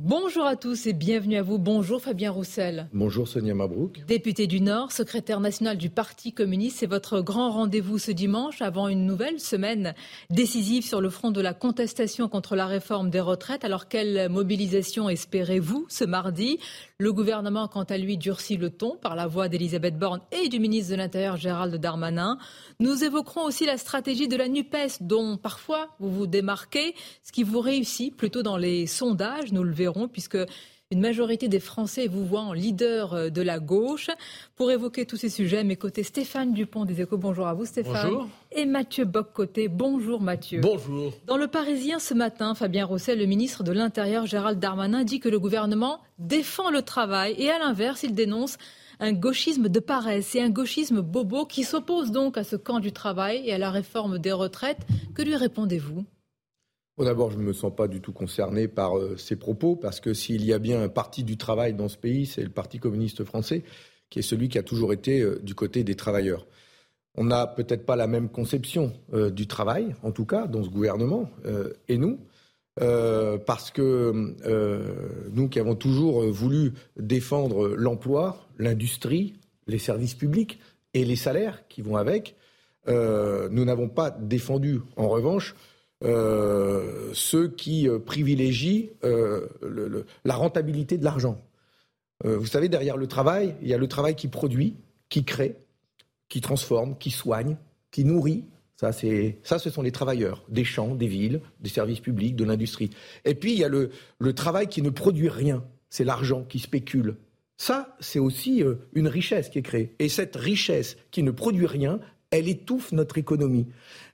Bonjour à tous et bienvenue à vous. Bonjour Fabien Roussel. Bonjour Sonia Mabrouk. Député du Nord, secrétaire national du Parti communiste, c'est votre grand rendez-vous ce dimanche avant une nouvelle semaine décisive sur le front de la contestation contre la réforme des retraites. Alors quelle mobilisation espérez-vous ce mardi? Le gouvernement, quant à lui, durcit le ton par la voix d'Elisabeth Borne et du ministre de l'Intérieur Gérald Darmanin. Nous évoquerons aussi la stratégie de la NUPES dont parfois vous vous démarquez, ce qui vous réussit plutôt dans les sondages, nous le verrons, puisque une majorité des Français vous voient en leader euh, de la gauche. Pour évoquer tous ces sujets, mes côtés Stéphane Dupont des Échos. Bonjour à vous Stéphane. Bonjour. Et Mathieu Boccoté. Bonjour Mathieu. Bonjour. Dans le Parisien ce matin, Fabien Roussel, le ministre de l'Intérieur Gérald Darmanin, dit que le gouvernement défend le travail et à l'inverse, il dénonce un gauchisme de paresse et un gauchisme bobo qui s'oppose donc à ce camp du travail et à la réforme des retraites. Que lui répondez-vous? D'abord, je ne me sens pas du tout concerné par euh, ces propos, parce que s'il y a bien un parti du travail dans ce pays, c'est le Parti communiste français, qui est celui qui a toujours été euh, du côté des travailleurs. On n'a peut-être pas la même conception euh, du travail, en tout cas, dans ce gouvernement, et nous, parce que nous qui avons toujours voulu défendre l'emploi, l'industrie, les services publics et les salaires qui vont avec, nous n'avons pas défendu, en revanche, euh, ceux qui euh, privilégient euh, la rentabilité de l'argent. vous savez, derrière le travail, il y a le travail qui produit, qui crée, qui transforme, qui soigne, qui nourrit. Ça, ça, ce sont les travailleurs des champs, des villes, des services publics, de l'industrie. Et puis, il y a le, le travail qui ne produit rien. C'est l'argent qui spécule. Ça, c'est aussi une richesse qui est créée. Et cette richesse qui ne produit rien, elle étouffe notre économie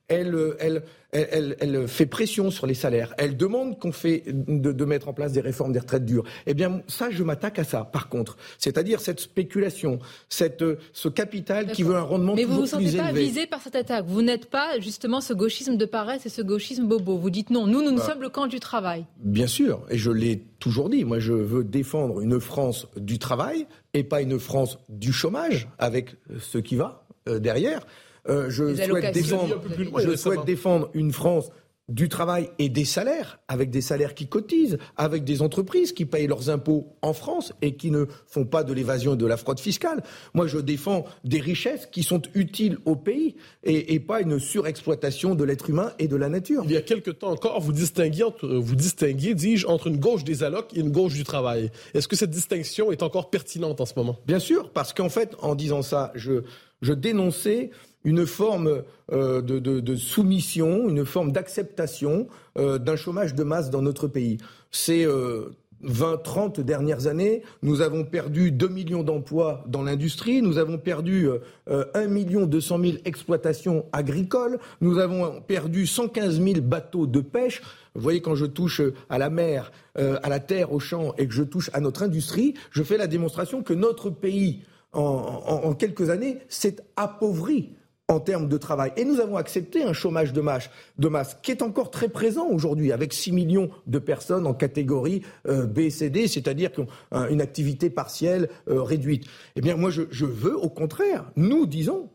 elle, elle, fait pression sur les salaires. Elle demande qu'on fait de, mettre en place des réformes des retraites dures. Eh bien, ça, je m'attaque à ça. Par contre, c'est-à-dire cette spéculation, cette, ce capital qui veut un rendement Mais toujours plus élevé. Mais vous ne vous sentez pas visé par cette attaque. Vous n'êtes pas justement ce gauchisme de paresse et ce gauchisme bobo. Vous dites non. Nous, nous, nous bah, sommes le camp du travail. Bien sûr, et je l'ai toujours dit. Moi, je veux défendre une France du travail et pas une France du chômage avec ce qui va euh, derrière. Euh, je, souhaite défendre, je souhaite défendre une France du travail et des salaires, avec des salaires qui cotisent, avec des entreprises qui payent leurs impôts en France et qui ne font pas de l'évasion et de la fraude fiscale. Moi, je défends des richesses qui sont utiles au pays et, pas une surexploitation de l'être humain et de la nature. Il y a quelque temps encore, vous distinguiez, vous distinguiez, dis-je, entre une gauche des allocs et une gauche du travail. Est-ce que cette distinction est encore pertinente en ce moment? Bien sûr, parce qu'en fait, en disant ça, je, je dénonçais une forme euh, de, soumission, une forme d'acceptation euh, d'un chômage de masse dans notre pays. Ces 20, 30 dernières années, nous avons perdu 2 millions d'emplois dans l'industrie, nous avons perdu 1 euh, million 200 000 exploitations agricoles, nous avons perdu 115 000 bateaux de pêche. Vous voyez, quand je touche à la mer, à la terre, au champ, et que je touche à notre industrie, je fais la démonstration que notre pays, en quelques années, s'est appauvri en termes de travail. Et nous avons accepté un chômage de masse, de masse qui est encore très présent aujourd'hui, avec 6 millions de personnes en catégorie euh, B, C, D, c'est-à-dire qui ont une activité partielle euh, réduite. Eh bien, moi, je, je veux, au contraire, nous disons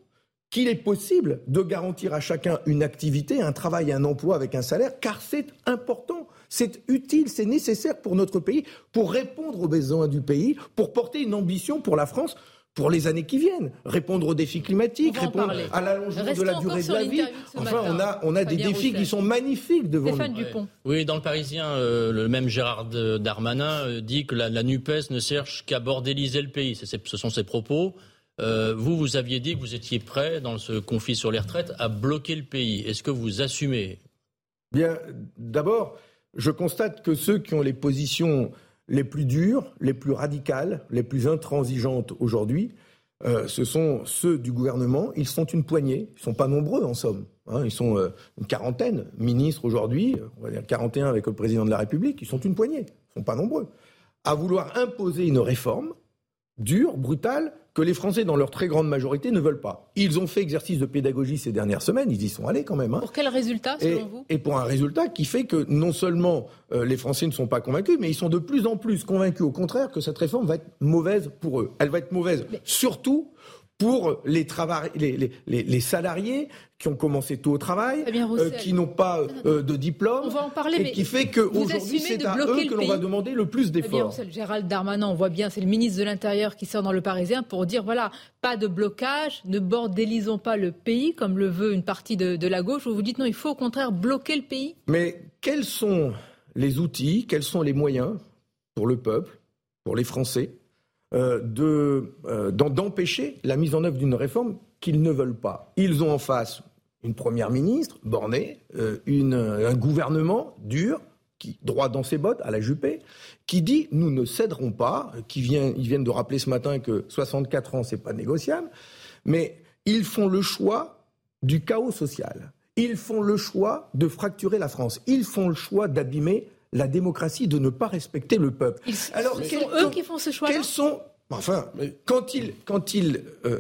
qu'il est possible de garantir à chacun une activité, un travail un emploi avec un salaire, car c'est important. C'est utile, c'est nécessaire pour notre pays, pour répondre aux besoins du pays, pour porter une ambition pour la France pour les années qui viennent, répondre aux défis climatiques, répondre à l'allongement de la durée de la vie. enfin, on a, on a des défis qui sont magnifiques devant Stéphane Dupont. Oui, dans le Parisien, euh, le même Gérard Darmanin euh, dit que la, NUPES ne cherche qu'à bordéliser le pays. ce sont ses propos. Euh, vous, vous aviez dit que vous étiez prêt, dans ce conflit sur les retraites, à bloquer le pays. Est-ce que vous assumez? Bien, d'abord, je constate que ceux qui ont les positions les plus dures, les plus radicales, les plus intransigeantes aujourd'hui, euh, ce sont ceux du gouvernement. Ils sont une poignée, ils ne sont pas nombreux en somme. Hein. ils sont euh, une quarantaine, ministres aujourd'hui, on va dire 41 avec le président de la République, ils sont une poignée, ils ne sont pas nombreux, à vouloir imposer une réforme dure, brutale, que les Français, dans leur très grande majorité, ne veulent pas. Ils ont fait exercice de pédagogie ces dernières semaines, ils y sont allés quand même. Hein. Pour quel résultat, selon vous? Et pour un résultat qui fait que non seulement euh, les Français ne sont pas convaincus, mais ils sont de plus en plus convaincus, au contraire, que cette réforme va être mauvaise pour eux. Elle va être mauvaise surtout pour les, les, les, les, salariés qui ont commencé tôt au travail, euh, qui n'ont pas euh, de diplôme, on va en parler, et qui fait qu'aujourd'hui c'est à eux que l'on va demander le plus d'efforts. Gérald Darmanin, on voit bien, c'est le ministre de l'Intérieur qui sort dans le Parisien pour dire voilà, pas de blocage, ne bordélisons pas le pays comme le veut une partie de, de la gauche. Vous vous dites non, il faut au contraire bloquer le pays. Mais quels sont les outils, quels sont les moyens pour le peuple, pour les Français, euh, euh, d'empêcher la mise en œuvre d'une réforme qu'ils ne veulent pas. Ils ont en face une première ministre bornée, euh, un gouvernement dur, qui, droit dans ses bottes, à la Juppé, qui dit nous ne céderons pas, qui vient, ils viennent de rappeler ce matin que 64 ans, c'est pas négociable, mais ils font le choix du chaos social. Ils font le choix de fracturer la France. Ils font le choix d'abîmer la démocratie de ne pas respecter le peuple. Alors, ce sont eux qui font ce choix. Quels sont Enfin, quand ils, quand ils euh,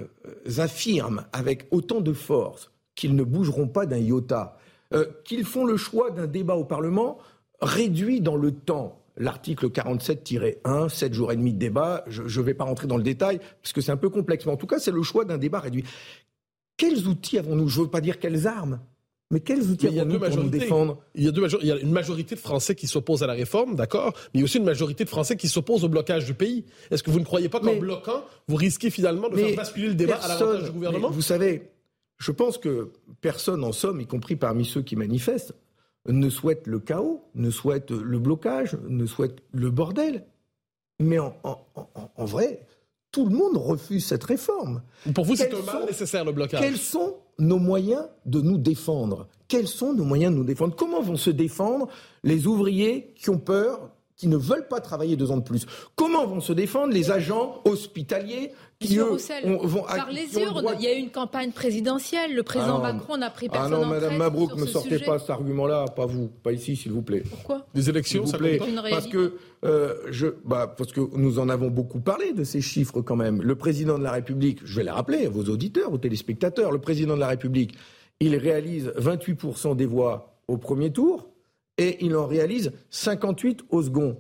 affirment avec autant de force qu'ils ne bougeront pas d'un iota, euh, qu'ils font le choix d'un débat au Parlement réduit dans le temps, l'article 47-1, 7 jours et demi de débat, je ne vais pas rentrer dans le détail, parce que c'est un peu complexe, mais en tout cas, c'est le choix d'un débat réduit. Quels outils avons-nous? Je ne veux pas dire quelles armes, mais quels outils pour nous défendre il y, a deux il y a une majorité de Français qui s'opposent à la réforme, d'accord, mais il y a aussi une majorité de Français qui s'opposent au blocage du pays. Est-ce que vous ne croyez pas qu'en bloquant, vous risquez finalement de faire basculer le débat à l'avantage du gouvernement Vous savez, je pense que personne en somme, y compris parmi ceux qui manifestent, ne souhaite le chaos, ne souhaite le blocage, ne souhaite le bordel. Mais en, en vrai, tout le monde refuse cette réforme. Pour vous, c'est un mal nécessaire, le blocage. Quels sont nos moyens de nous défendre? Quels sont nos moyens de nous défendre? Comment vont se défendre les ouvriers qui ont peur qui ne veulent pas travailler deux ans de plus? Comment vont se défendre les agents hospitaliers vont par les urnes Il y a eu une campagne présidentielle. Le président ah Macron n'a pris personne Ah non, Madame Mabrouk, ne sortez pas cet argument-là, pas vous, pas ici, s'il vous plaît. Pourquoi Des élections, ça plaît. Parce que euh, je, bah, parce que nous en avons beaucoup parlé de ces chiffres quand même. Le président de la République, je vais les rappeler à vos auditeurs, aux téléspectateurs, le président de la République, il réalise 28% des voix au premier tour et il en réalise 58 au second.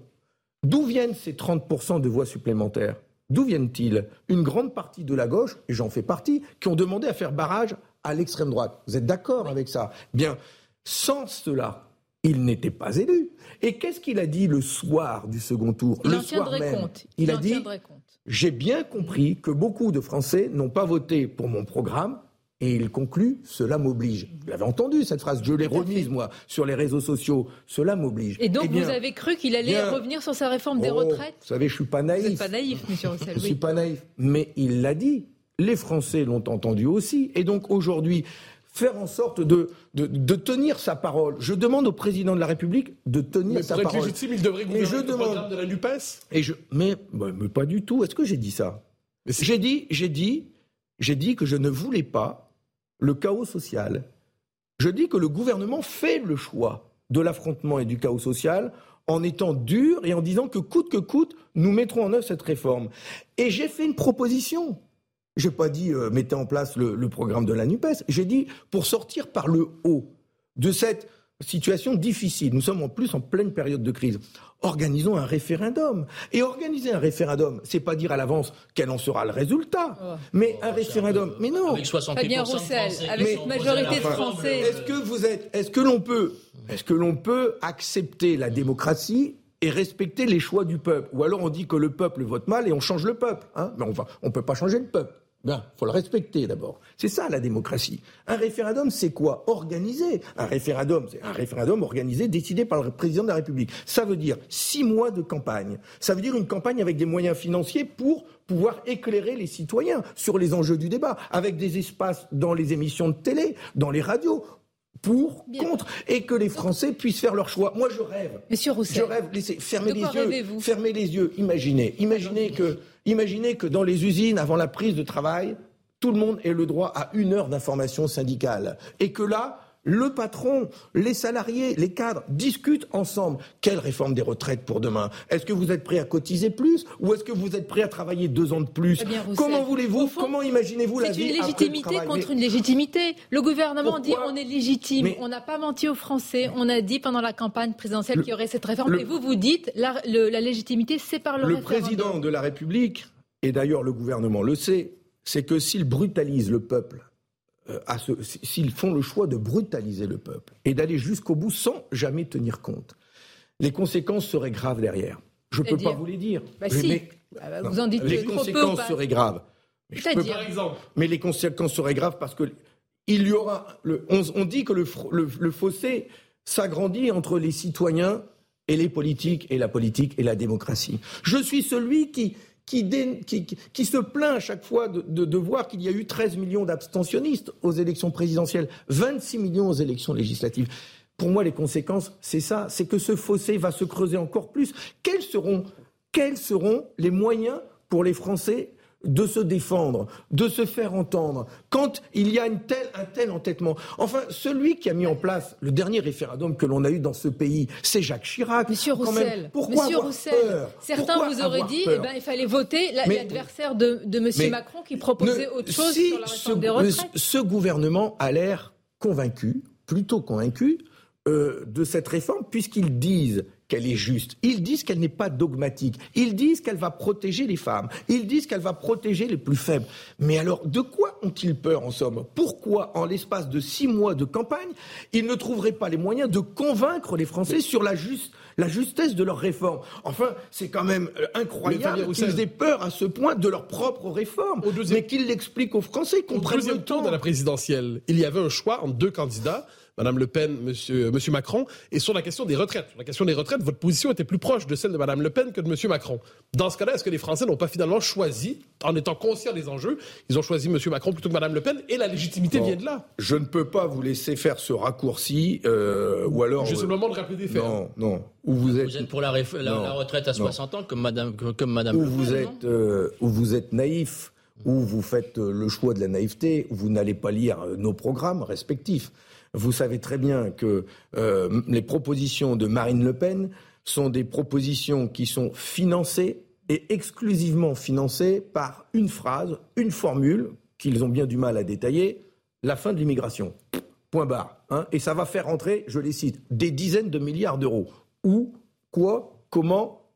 D'où viennent ces 30% de voix supplémentaires? D'où viennent-ils? Une grande partie de la gauche, et j'en fais partie, qui ont demandé à faire barrage à l'extrême droite. Vous êtes d'accord avec ça? Bien, sans cela, il n'était pas élu. Et qu'est-ce qu'il a dit le soir du second tour? Il Le soir même, compte. il, a dit J'ai bien compris que beaucoup de Français n'ont pas voté pour mon programme et il conclut, cela m'oblige. Vous l'avez entendu cette phrase, je l'ai remise moi sur les réseaux sociaux, cela m'oblige. Et donc eh vous avez cru qu'il allait revenir sur sa réforme des oh, retraites Vous savez, je suis pas naïf. Vous n'êtes pas naïf, monsieur Roussel. Je ne suis pas naïf, mais il l'a dit. Les Français l'ont entendu aussi. Et donc aujourd'hui, faire en sorte de, de, tenir sa parole. Je demande au président de la République de tenir sa parole. Mais légitime, il devrait gouverner je le demande... programme de la NUPES et je, mais, mais pas du tout. Est-ce que j'ai dit ça J'ai dit, j'ai dit, j'ai dit que je ne voulais pas le chaos social. Je dis que le gouvernement fait le choix de l'affrontement et du chaos social en étant dur et en disant que coûte que coûte, nous mettrons en œuvre cette réforme. Et j'ai fait une proposition. Je n'ai pas dit euh, mettez en place le, le programme de la NUPES. J'ai dit pour sortir par le haut de cette situation difficile. Nous sommes en plus en pleine période de crise. Organisons un référendum. Et organiser un référendum, c'est pas dire à l'avance quel en sera le résultat, oh. mais un référendum. Mais non. Avec 68 Roussel, avec une majorité de Français. Est-ce que vous êtes, est-ce que l'on peut, est-ce que l'on peut accepter la démocratie et respecter les choix du peuple? Ou alors on dit que le peuple vote mal et on change le peuple. Hein? Mais on va, on peut pas changer le peuple. Bien, faut le respecter d'abord. C'est ça la démocratie. Un référendum, c'est quoi? Organiser. Un référendum, c'est un référendum organisé, décidé par le président de la République. Ça veut dire six mois de campagne. Ça veut dire une campagne avec des moyens financiers pour pouvoir éclairer les citoyens sur les enjeux du débat, avec des espaces dans les émissions de télé, dans les radios, pour, contre, et que les Français puissent faire leur choix. Moi, je rêve. Monsieur Roussel. Je rêve. Laissez, fermez les yeux. Fermez les yeux. Imaginez, imaginez que Imaginez que dans les usines, avant la prise de travail, tout le monde ait le droit à une heure d'information syndicale. Et que là, le patron, les salariés, les cadres discutent ensemble. Quelle réforme des retraites pour demain? Est-ce que vous êtes prêt à cotiser plus ou est-ce que vous êtes prêt à travailler deux ans de plus? Eh Comment voulez-vous Comment imaginez-vous la vie C'est une légitimité contre une légitimité. Le gouvernement dit on est légitime. on n'a pas menti aux Français. On a dit pendant la campagne présidentielle qu'il y aurait cette réforme. Et vous, vous dites la, la légitimité, c'est par le, le référendum. président de la République, et d'ailleurs le gouvernement le sait, c'est que s'ils brutalisent le peuple, euh, s'ils font le choix de brutaliser le peuple et d'aller jusqu'au bout sans jamais tenir compte, les conséquences seraient graves derrière. Je ne peux pas vous les dire. Bah mais, ah bah, vous en dites les conséquences seraient graves. Mais, par exemple. mais les conséquences seraient graves parce que il y aura. Le, on, dit que le, le fossé s'agrandit entre les citoyens et les politiques et la politique et la démocratie. Je suis celui qui, qui, se plaint à chaque fois de, voir qu'il y a eu 13 millions d'abstentionnistes aux élections présidentielles, 26 millions aux élections législatives. Pour moi, les conséquences, c'est ça, c'est que ce fossé va se creuser encore plus. Quels seront les moyens pour les Français de se défendre, de se faire entendre, quand il y a une telle, un tel entêtement. Enfin, celui qui a mis en place le dernier référendum que l'on a eu dans ce pays, c'est Jacques Chirac. Monsieur Roussel, pourquoi Monsieur Roussel, certains vous auraient dit eh ben, il fallait voter l'adversaire de, de Monsieur Macron qui proposait autre chose sur la réforme des retraites. Ce gouvernement a l'air convaincu, plutôt convaincu, euh, de cette réforme, puisqu'ils disent qu'elle est juste. Ils disent qu'elle n'est pas dogmatique. Ils disent qu'elle va protéger les femmes. Ils disent qu'elle va protéger les plus faibles. Mais alors, de quoi ont-ils peur en somme? Pourquoi, en l'espace de six mois de campagne, ils ne trouveraient pas les moyens de convaincre les Français sur la, la justesse de leur réforme? Enfin, c'est quand même euh, incroyable qu'ils aient peur à ce point de leur propre réforme, mais qu'ils l'expliquent aux Français, qu'on prenne le temps. de la présidentielle, il y avait un choix entre deux candidats Madame Le Pen, Monsieur, Monsieur Macron. Et sur la question des retraites, sur la question des retraites, votre position était plus proche de celle de Madame Le Pen que de Monsieur Macron. Dans ce cas-là, est-ce que les Français n'ont pas finalement choisi, en étant conscients des enjeux, ils ont choisi Monsieur Macron plutôt que Madame Le Pen et la légitimité vient de là? Je ne peux pas vous laisser faire ce raccourci, euh, ou alors. Juste le moment de rappeler des faits. Non, non. Où vous êtes. Vous êtes pour la, retraite à 60 ans, comme Madame, comme Madame. Le vous êtes, euh, où vous êtes naïf où vous faites euh, le choix de la naïveté, où vous n'allez pas lire nos programmes respectifs. Vous savez très bien que euh, les propositions de Marine Le Pen sont des propositions qui sont financées et exclusivement financées par une phrase, une formule qu'ils ont bien du mal à détailler, la fin de l'immigration. Point barre. Hein. et ça va faire entrer, je les cite, des dizaines de milliards d'euros. Où, quoi, comment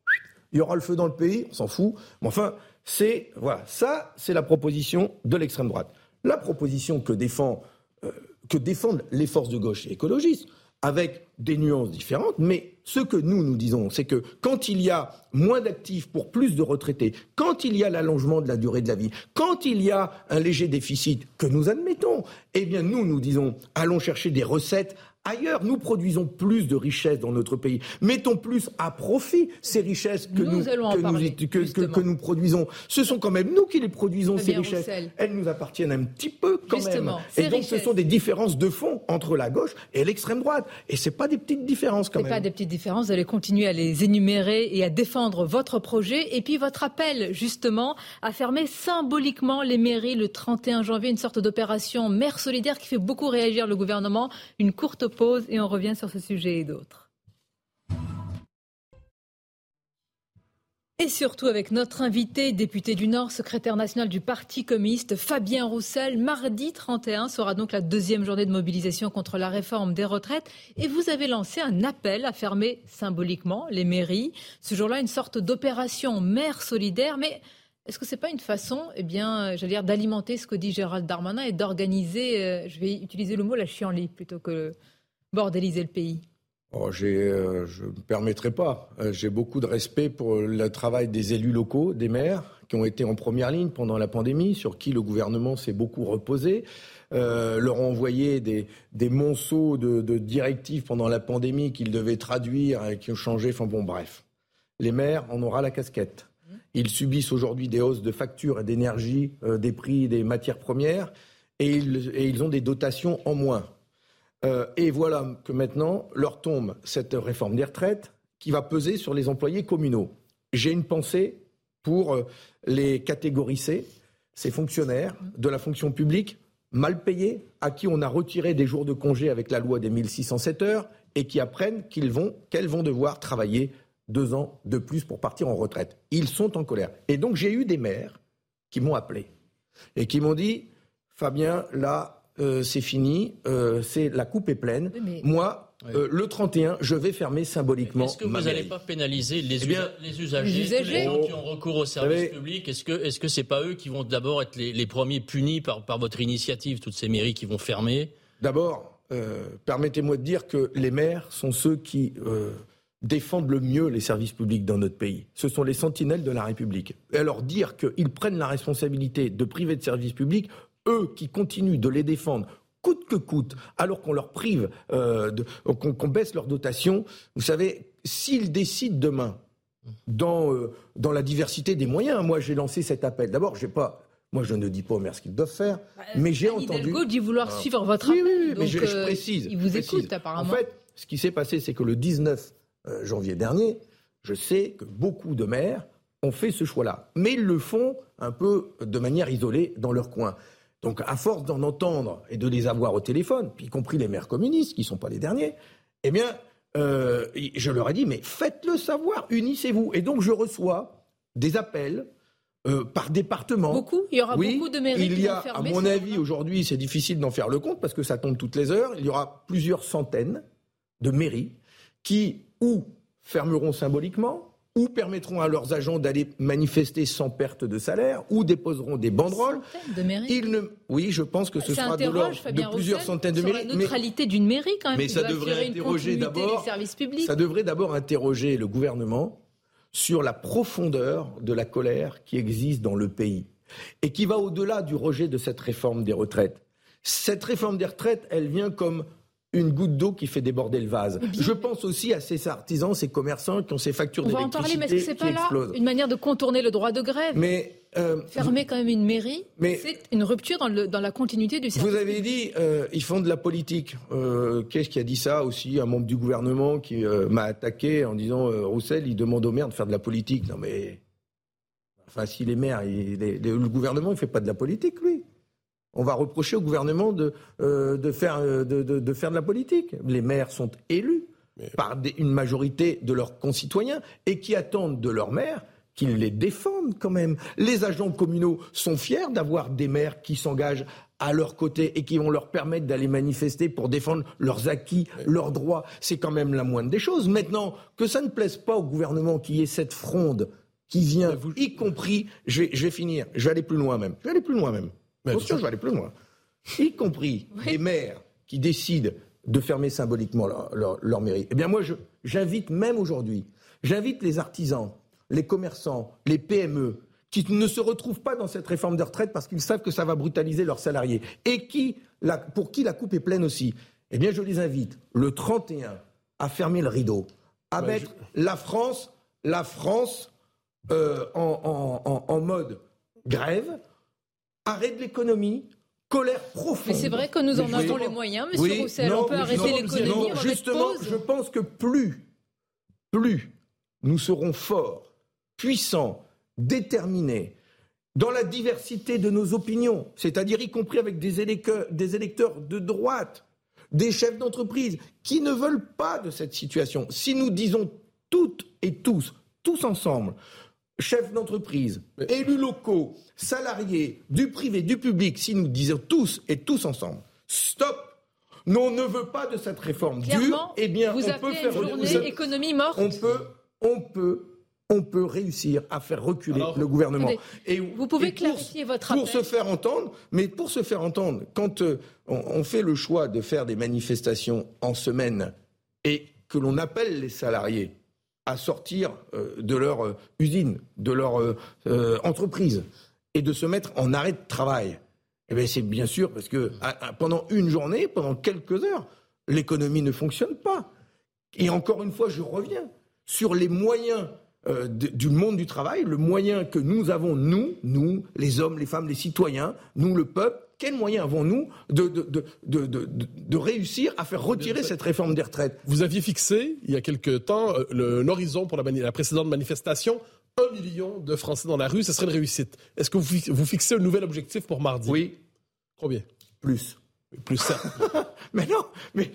Il y aura le feu dans le pays, on s'en fout. Mais enfin, c'est voilà, ça, c'est la proposition de l'extrême droite. La proposition que défend euh, que défendent les forces de gauche et écologistes, avec des nuances différentes, mais ce que nous nous disons, c'est que quand il y a moins d'actifs pour plus de retraités, quand il y a l'allongement de la durée de la vie, quand il y a un léger déficit que nous admettons, eh bien nous nous disons allons chercher des recettes ailleurs. Nous produisons plus de richesses dans notre pays. Mettons plus à profit ces richesses que nous, que, nous, produisons. Ce sont quand même nous qui les produisons, ces richesses. Elles nous appartiennent un petit peu quand même. Et donc ce sont des différences de fond entre la gauche et l'extrême droite. Et ce pas des petites différences quand même. pas des petites différences. Vous allez continuer à les énumérer et à défendre votre projet. Et puis votre appel, justement, à fermer symboliquement les mairies le 31 janvier, une sorte d'opération mère solidaire qui fait beaucoup réagir le gouvernement. Une courte pause et on revient sur ce sujet et d'autres. Et surtout avec notre invité, député du Nord, secrétaire national du Parti communiste, Fabien Roussel. Mardi 31 sera donc la deuxième journée de mobilisation contre la réforme des retraites. Et vous avez lancé un appel à fermer symboliquement les mairies. Ce jour-là, une sorte d'opération mère solidaire. Mais est-ce que ce n'est pas une façon, eh bien, j'allais dire, d'alimenter ce que dit Gérald Darmanin et d'organiser, euh, je vais utiliser le mot la chienlit plutôt que bordéliser le pays oh, euh, Je ne me permettrai pas. Euh, j'ai beaucoup de respect pour le travail des élus locaux, des maires, qui ont été en première ligne pendant la pandémie, sur qui le gouvernement s'est beaucoup reposé. Euh, leur ont envoyé des, monceaux de, directives pendant la pandémie qu'ils devaient traduire et qui ont changé. Enfin bon, bref. Les maires en aura la casquette. Ils subissent aujourd'hui des hausses de factures et d'énergie, des prix des matières premières, et ils ont des dotations en moins. Euh, et voilà que maintenant leur tombe cette réforme des retraites qui va peser sur les employés communaux. J'ai une pensée pour euh, les catégories C, ces fonctionnaires de la fonction publique mal payés, à qui on a retiré des jours de congé avec la loi des 1607 heures et qui apprennent qu'ils vont, qu'elles vont devoir travailler deux ans de plus pour partir en retraite. Ils sont en colère. Et donc j'ai eu des maires qui m'ont appelé et qui m'ont dit Fabien, là, euh, c'est fini, euh, c'est la coupe est pleine. Moi, euh, le 31, je vais fermer symboliquement. Est-ce que vous n'allez pas pénaliser les, eh les usagers, les, gens qui ont recours au service public? Est-ce que est-ce que c'est pas eux qui vont d'abord être les, premiers punis par, par votre initiative, toutes ces mairies qui vont fermer? D'abord, euh, permettez-moi de dire que les maires sont ceux qui euh, défendent le mieux les services publics dans notre pays. Ce sont les sentinelles de la République. Et alors dire qu'ils prennent la responsabilité de priver de services publics, eux qui continuent de les défendre coûte que coûte, alors qu'on leur prive, euh, qu'on baisse leur dotation, vous savez, s'ils décident demain, dans, euh, dans la diversité des moyens, moi j'ai lancé cet appel. D'abord, j'ai pas moi, je ne dis pas aux maires ce qu'ils doivent faire, bah, mais j'ai entendu. Hidalgo dit vouloir ah. suivre votre appel. Oui, mais je, euh, précise. Il vous écoute, apparemment. En fait, ce qui s'est passé, c'est que le 19 janvier dernier, je sais que beaucoup de maires ont fait ce choix-là. Mais ils le font un peu de manière isolée dans leur coin. Donc, à force d'en entendre et de les avoir au téléphone, y compris les maires communistes, qui ne sont pas les derniers, eh bien, euh, je leur ai dit, mais faites-le savoir, unissez-vous. Et donc, je reçois des appels euh, par département. Beaucoup? Il y aura beaucoup de mairies il y a, à mon avis, aujourd'hui, c'est difficile d'en faire le compte parce que ça tombe toutes les heures. Il y aura plusieurs centaines de mairies qui, ou fermeront symboliquement, ou permettront à leurs agents d'aller manifester sans perte de salaire, ou déposeront des banderoles. De mairies ne... Oui, je pense que ce sera de, de plusieurs centaines de mairies. la neutralité d'une mairie, quand même. Mais ça devrait interroger d'abord. Ça devrait d'abord interroger le gouvernement sur la profondeur de la colère qui existe dans le pays et qui va au-delà du rejet de cette réforme des retraites. Cette réforme des retraites, elle vient comme une goutte d'eau qui fait déborder le vase. Je pense aussi à ces artisans, ces commerçants qui ont ces factures d'électricité qui explosent. On va en parler, mais est-ce que c'est pas là une manière de contourner le droit de grève? Mais, euh, Fermer quand même une mairie, c'est une rupture dans, le, dans, la continuité du service. Vous avez dit, euh, ils font de la politique. Euh, Qu'est-ce qui a dit ça aussi Un membre du gouvernement qui m'a attaqué en disant Roussel, il demande aux maires de faire de la politique. Non mais... Enfin, si les maires, le gouvernement, il fait pas de la politique, lui. On va reprocher au gouvernement de, euh, de, faire, euh, de, de, faire de la politique. Les maires sont élus par une majorité de leurs concitoyens et qui attendent de leurs maires qu'ils les défendent quand même. Les agents communaux sont fiers d'avoir des maires qui s'engagent à leur côté et qui vont leur permettre d'aller manifester pour défendre leurs acquis, leurs droits. C'est quand même la moindre des choses. Maintenant, que ça ne plaise pas au gouvernement qui ait cette fronde qui vient, y compris, je vais, je vais finir, je vais aller plus loin même, je vais aller plus loin même. Attention, je vais aller plus loin. Y compris les maires qui décident de fermer symboliquement leur, mairie. Eh bien, moi, j'invite même aujourd'hui, j'invite les artisans, les commerçants, les PME, qui ne se retrouvent pas dans cette réforme de retraite parce qu'ils savent que ça va brutaliser leurs salariés et qui, pour qui la coupe est pleine aussi. Eh bien, je les invite le 31 à fermer le rideau, à mettre la France, la France euh, en mode grève, arrêt de l'économie, colère profonde. Mais c'est vrai que nous en avons les moyens, Monsieur Roussel. on peut arrêter l'économie. Justement, je pense que plus, plus nous serons forts, puissants, déterminés, dans la diversité de nos opinions, c'est-à-dire y compris avec des électeurs, des électeurs de droite, des chefs d'entreprise, qui ne veulent pas de cette situation. Si nous disons toutes et tous, tous ensemble, chefs d'entreprise, élus locaux, salariés, du privé, du public, si nous disons tous et tous ensemble, stop nous, on ne veut pas de cette réforme dure, eh bien, vous on peut faire une économie morte. On peut, on peut, on peut réussir à faire reculer le gouvernement. et vous pouvez clarifier votre Pour se faire entendre, mais pour se faire entendre, quand euh, on, fait le choix de faire des manifestations en semaine et que l'on appelle les salariés à sortir euh, de leur euh, usine, de leur euh, entreprise, et de se mettre en arrêt de travail. Eh c'est bien sûr parce que pendant une journée, pendant quelques heures, l'économie ne fonctionne pas. Et encore une fois, je reviens sur les moyens du monde du travail, le moyen que nous avons, nous, nous, les hommes, les femmes, les citoyens, nous, le peuple, quels moyens avons-nous de, de, réussir à faire retirer cette réforme des retraites? Vous aviez fixé, il y a quelque temps, euh, l'horizon pour la, la, précédente manifestation. Un million de Français dans la rue, ce serait une réussite. Est-ce que vous, vous fixez un nouvel objectif pour mardi? Oui. Combien? Plus. Plus ça. mais non, mais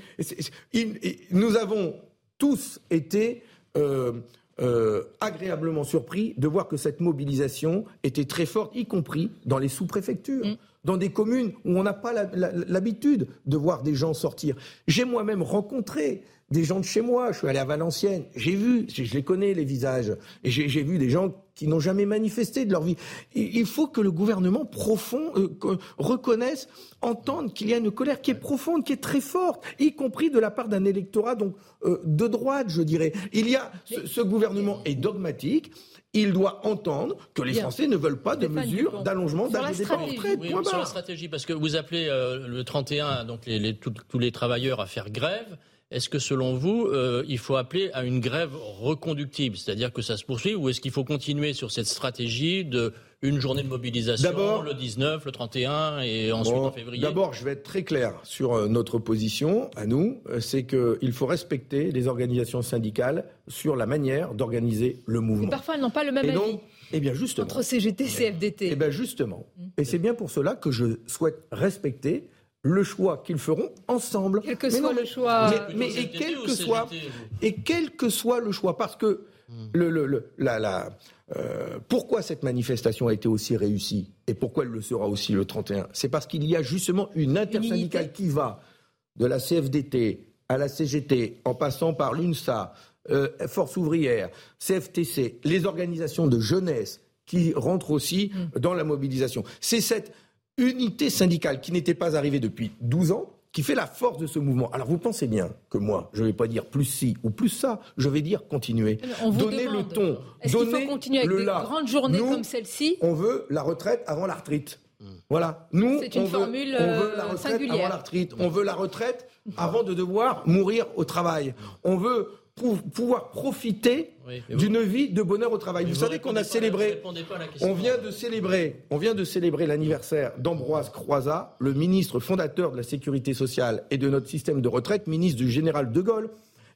nous avons tous été... Euh, euh, agréablement surpris de voir que cette mobilisation était très forte, y compris dans les sous-préfectures. Mm. Dans des communes où on n'a pas l'habitude de voir des gens sortir. J'ai moi-même rencontré des gens de chez moi. Je suis allé à Valenciennes. J'ai vu, je les connais les visages. Et j'ai vu des gens qui n'ont jamais manifesté de leur vie. il faut que le gouvernement profond euh, reconnaisse, entende qu'il y a une colère qui est profonde, qui est très forte, y compris de la part d'un électorat donc euh, de droite, je dirais. Il y a ce, gouvernement est dogmatique. Il doit entendre que les Français ne veulent pas de mesures d'allongement d'âge de départ. sur la stratégie, parce que vous appelez euh, le 31 donc les, tous les travailleurs à faire grève. Est-ce que selon vous, euh, il faut appeler à une grève reconductible, c'est-à-dire que ça se poursuit, ou est-ce qu'il faut continuer sur cette stratégie de une journée de mobilisation, le 19, le 31 et ensuite en février D'abord, je vais être très clair sur euh, notre position à nous, euh, c'est qu'il faut respecter les organisations syndicales sur la manière d'organiser le mouvement. parfois, elles n'ont pas le même avis. Eh bien justement. Entre CGT et CFDT. Eh bien justement. Mmh. Et c'est bien pour cela que je souhaite respecter le choix qu'ils feront ensemble. Quel que soit le choix. Mais, et quel que soit et quel que soit le choix, parce que hmm. le, le, la, la, euh, pourquoi cette manifestation a été aussi réussie et pourquoi elle le sera aussi le 31, c'est parce qu'il y a justement une intersyndicale qui va de la CFDT à la CGT, en passant par l'UNSA, euh, Force ouvrière, CFTC, les organisations de jeunesse qui rentrent aussi hmm. dans la mobilisation. C'est cette unité syndicale qui n'était pas arrivée depuis 12 ans, qui fait la force de ce mouvement. Alors vous pensez bien que moi, je ne vais pas dire plus ci ou plus ça, je vais dire continuer. On donner le ton, continuer avec des grandes journées comme celle-ci On veut la retraite avant la retraite. Voilà. Nous, c'est une on formule veut, on veut la retraite singulière. avant la retraite. On veut la retraite avant de devoir mourir au travail. On veut pour pouvoir profiter d'une vie de bonheur au travail. Vous, savez qu'on a célébré, on vient de célébrer, on vient de célébrer l'anniversaire d'Ambroise Croizat, le ministre fondateur de la sécurité sociale et de notre système de retraite, ministre du général de Gaulle,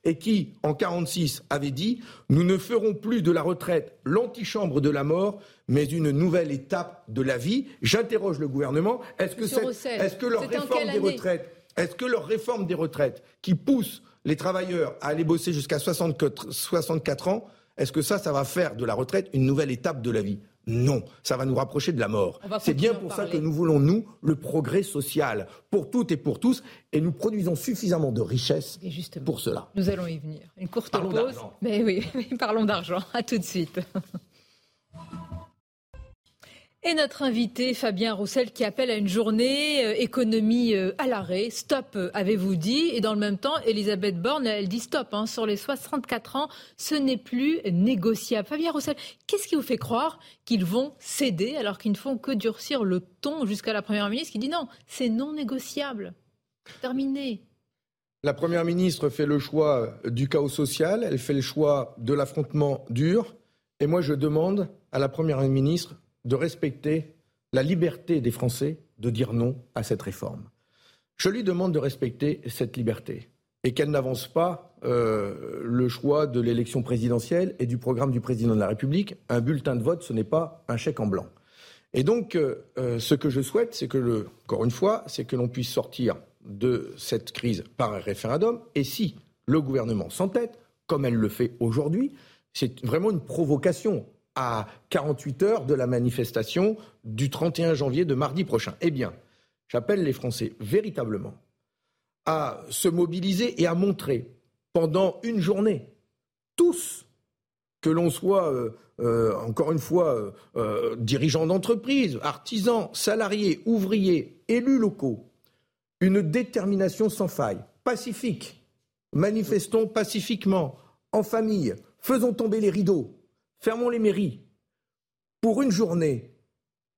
et qui, en 46, avait dit Nous ne ferons plus de la retraite l'antichambre de la mort, mais une nouvelle étape de la vie. J'interroge le gouvernement est-ce que, est, que leur réforme des retraites, est-ce que leur réforme des retraites, qui pousse les travailleurs à aller bosser jusqu'à 64, ans, est-ce que ça, ça va faire de la retraite une nouvelle étape de la vie? Non, ça va nous rapprocher de la mort. C'est bien pour ça que nous voulons, nous, le progrès social pour toutes et pour tous, et nous produisons suffisamment de richesses pour cela. Nous allons y venir. Une courte pause. Mais oui, parlons d'argent. À tout de suite. Et notre invité, Fabien Roussel, qui appelle à une journée euh, économie euh, à l'arrêt. Stop, euh, avez-vous dit Et dans le même temps, Elisabeth Borne, elle dit stop. Hein. sur les 64 ans, ce n'est plus négociable. Fabien Roussel, qu'est-ce qui vous fait croire qu'ils vont céder alors qu'ils ne font que durcir le ton jusqu'à la Première ministre qui dit non, c'est non négociable. Terminé. La Première ministre fait le choix du chaos social, elle fait le choix de l'affrontement dur. Et moi, je demande à la Première ministre de respecter la liberté des Français de dire non à cette réforme. Je lui demande de respecter cette liberté et qu'elle n'avance pas euh, le choix de l'élection présidentielle et du programme du président de la République. Un bulletin de vote, ce n'est pas un chèque en blanc. Et donc, euh, euh, ce que je souhaite, c'est que, le, encore une fois, c'est que l'on puisse sortir de cette crise par un référendum. Et si le gouvernement s'entête, comme elle le fait aujourd'hui, c'est vraiment une provocation à 48 heures de la manifestation du 31 janvier de mardi prochain. Eh bien, j'appelle les Français véritablement à se mobiliser et à montrer pendant une journée, tous, que l'on soit, euh, euh, encore une fois, euh, dirigeants d'entreprise, artisans, salariés, ouvriers, élus locaux, une détermination sans faille, pacifique. Manifestons pacifiquement, en famille, faisons tomber les rideaux, Fermons les mairies pour une journée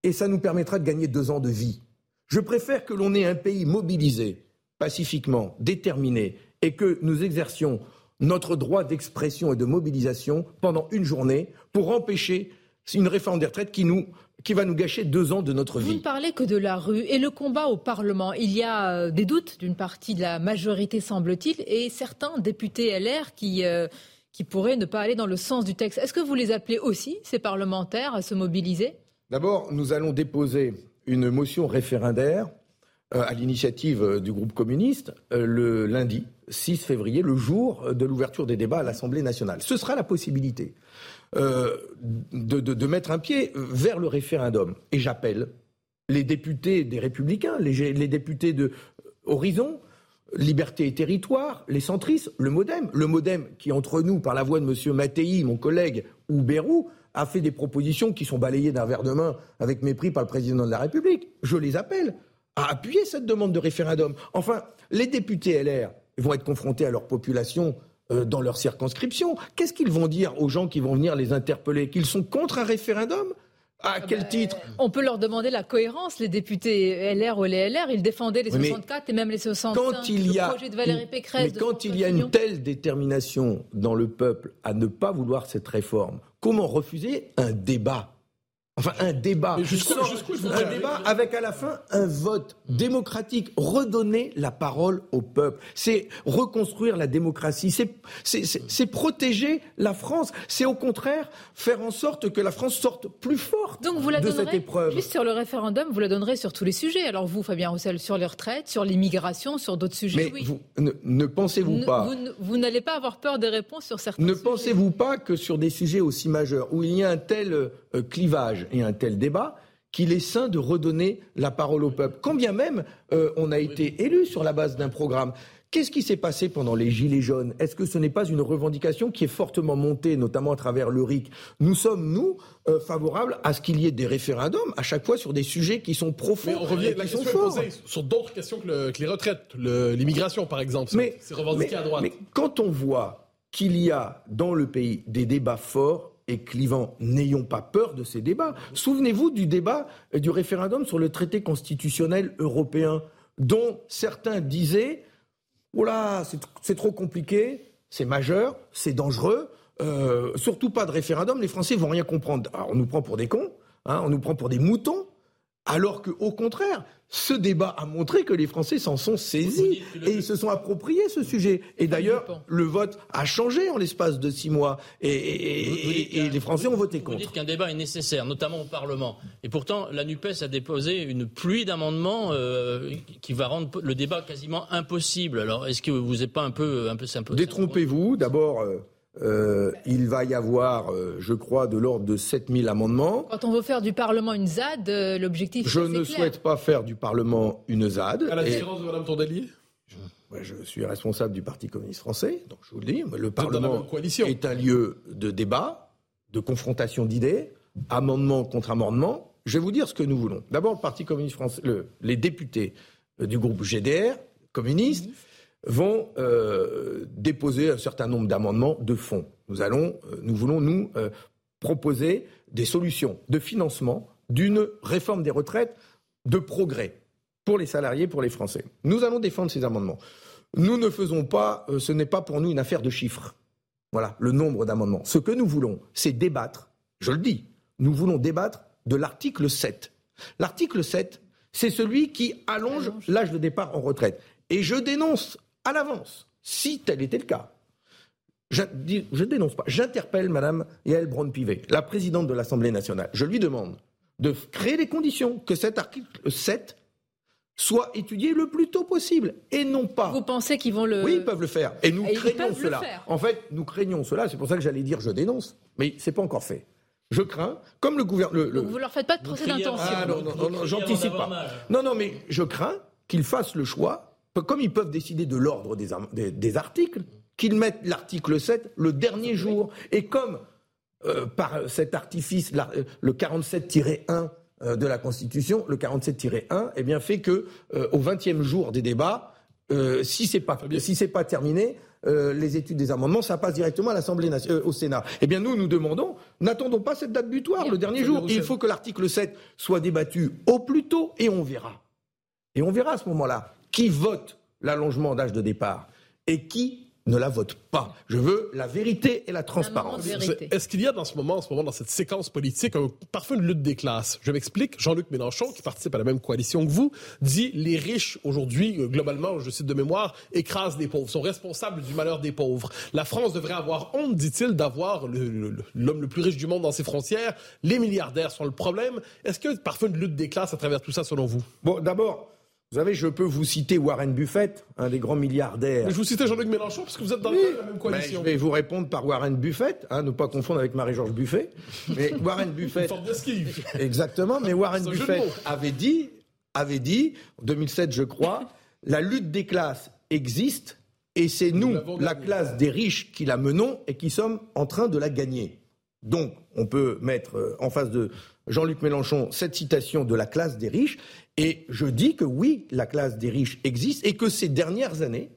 et ça nous permettra de gagner deux ans de vie. Je préfère que l'on ait un pays mobilisé, pacifiquement, déterminé, et que nous exercions notre droit d'expression et de mobilisation pendant une journée pour empêcher une réforme des retraites qui, nous, qui va nous gâcher deux ans de notre vie. Vous ne parlez que de la rue et le combat au Parlement. Il y a euh, des doutes d'une partie de la majorité, semble-t-il, et certains députés LR qui... Euh, qui pourraient ne pas aller dans le sens du texte. Est-ce que vous les appelez aussi, ces parlementaires, à se mobiliser? D'abord, nous allons déposer une motion référendaire à l'initiative du groupe communiste, le lundi 6 février, le jour de l'ouverture des débats à l'Assemblée nationale. Ce sera la possibilité de, de, mettre un pied vers le référendum. Et j'appelle les députés des Républicains, les, les députés de Horizon, Liberté et Territoire, les centristes, le Modem. Le Modem qui, entre nous, par la voix de M. Mattei, mon collègue, ou Bérou, a fait des propositions qui sont balayées d'un verre de main avec mépris par le président de la République. Je les appelle à appuyer cette demande de référendum. Enfin, les députés LR vont être confrontés à leur population euh, dans leur circonscription. Qu'est-ce qu'ils vont dire aux gens qui vont venir les interpeller? Qu'ils sont contre un référendum? À ah quel ben, titre On peut leur demander la cohérence. Les députés LR ou les LR, ils défendaient les 64 et même les 65. Quand il y a, projet de Valérie Pécresse. Mais quand il y a une telle détermination dans le peuple à ne pas vouloir cette réforme, comment refuser un débat Enfin, un débat. un débat avec à la fin un vote démocratique. Redonner la parole au peuple. C'est reconstruire la démocratie. C'est protéger la France. C'est au contraire faire en sorte que la France sorte plus forte Donc vous la de cette épreuve. Juste sur le référendum, vous la donnerez sur tous les sujets. Alors vous, Fabien Roussel, sur les retraites, sur l'immigration, sur d'autres sujets. Mais vous, ne, pensez-vous pas. Vous, n'allez pas avoir peur des réponses sur certains ne sujets. Ne pensez-vous pas que sur des sujets aussi majeurs, où il y a un tel euh, clivage, et un tel débat qu'il est sain de redonner la parole au peuple. Quand bien même euh, on a été élu sur la base d'un programme. Qu'est-ce qui s'est passé pendant les Gilets jaunes? Est-ce que ce n'est pas une revendication qui est fortement montée, notamment à travers le RIC? Nous sommes, nous, euh, favorables à ce qu'il y ait des référendums, à chaque fois sur des sujets qui sont profonds. Mais on revient, la question posée sur d'autres questions que, les retraites, l'immigration par exemple. C'est revendiqué à droite. Mais quand on voit qu'il y a dans le pays des débats forts, et clivant. N'ayons pas peur de ces débats. Souvenez-vous du débat du référendum sur le traité constitutionnel européen, dont certains disaient Voilà, c'est trop compliqué, c'est majeur, c'est dangereux, euh, surtout pas de référendum, les Français vont rien comprendre. Alors on nous prend pour des cons, hein, on nous prend pour des moutons, alors qu'au contraire, ce débat a montré que les Français s'en sont saisis et ils se sont appropriés ce sujet. Et d'ailleurs, le vote a changé en l'espace de six mois et, les Français ont voté contre. Vous dites qu'un débat est nécessaire, notamment au Parlement. Et pourtant, la NUPES a déposé une pluie d'amendements euh, qui va rendre le débat quasiment impossible. Alors, est-ce que vous n'êtes pas un peu, un peu simple Détrompez-vous. D'abord. Euh, euh, il va y avoir, euh, je crois, de l'ordre de 7000 amendements. Quand on veut faire du Parlement une ZAD, euh, l'objectif est Je ne souhaite pas faire du Parlement une ZAD. À la différence de Mme Tondelier je, suis responsable du Parti communiste français, donc je vous le dis. Le Parlement est un lieu de débat, de confrontation d'idées, amendement contre amendement. Je vais vous dire ce que nous voulons. D'abord, le Parti communiste français, les députés du groupe GDR, communistes, vont euh, déposer un certain nombre d'amendements de fonds. Nous, allons, euh, nous voulons, nous, euh, proposer des solutions de financement d'une réforme des retraites de progrès pour les salariés, pour les Français. Nous allons défendre ces amendements. Nous ne faisons pas, ce n'est pas pour nous une affaire de chiffres. Voilà, le nombre d'amendements. Ce que nous voulons, c'est débattre, je le dis, nous voulons débattre de l'article 7. L'article 7, c'est celui qui allonge l'âge de départ en retraite. Et je dénonce à l'avance, si tel était le cas. Je, ne dénonce pas, j'interpelle Mme Yael Braun-Pivet, la présidente de l'Assemblée nationale. Je lui demande de créer les conditions que cet article 7 soit étudié le plus tôt possible et non pas. Vous pensez qu'ils vont le. Oui, ils peuvent le faire. Et nous craignons cela. En fait, nous craignons cela. C'est pour ça que j'allais dire je dénonce. Mais c'est pas encore fait. Je crains, comme le gouvernement. Le, vous leur faites pas de procès d'intention. Ah non, non, non, j'anticipe pas. Non, non, mais je crains qu'ils fassent le choix comme ils peuvent décider de l'ordre des, articles, qu'ils mettent l'article 7 le dernier jour. Et comme euh, par cet artifice, euh, le 47-1 euh, de la Constitution, le 47-1, eh bien, fait que au 20e jour des débats, si c'est pas si c'est pas terminé, les études des amendements, ça passe directement à l'Assemblée au Sénat. Eh bien, nous, nous demandons, n'attendons pas cette date butoir, le dernier jour. Il faut que l'article 7 soit débattu au plus tôt et on verra. Et on verra à ce moment-là qui vote l'allongement d'âge de départ et qui ne la vote pas? Je veux la vérité et la transparence. Est-ce qu'il y a dans ce moment, en ce moment, dans cette séquence politique, un, parfois une lutte des classes? Je m'explique. Jean-Luc Mélenchon, qui participe à la même coalition que vous, dit les riches aujourd'hui, euh, globalement, je cite de mémoire, écrasent les pauvres, sont responsables du malheur des pauvres. La France devrait avoir honte, dit-il, d'avoir l'homme le, plus riche du monde dans ses frontières. Les milliardaires sont le problème. Est-ce qu'il y a parfois une lutte des classes à travers tout ça, selon vous? Bon, d'abord Vous savez, je peux vous citer Warren Buffett, un des grands milliardaires. Mais je vous citais Jean-Luc Mélenchon parce que vous êtes dans Oui, la même coalition. je vais vous répondre par Warren Buffett, hein, ne pas confondre avec Marie-Georges Buffet. Mais Warren Une Buffett, forme d'esquive. exactement, mais Warren Buffett avait dit, avait dit, en 2007 je crois, la lutte des classes existe et c'est nous, la classe des riches, qui la menons et qui sommes en train de la gagner. Donc, on peut mettre euh, en face de Jean-Luc Mélenchon cette citation de la classe des riches. Et je dis que oui, la classe des riches existe et que ces dernières années,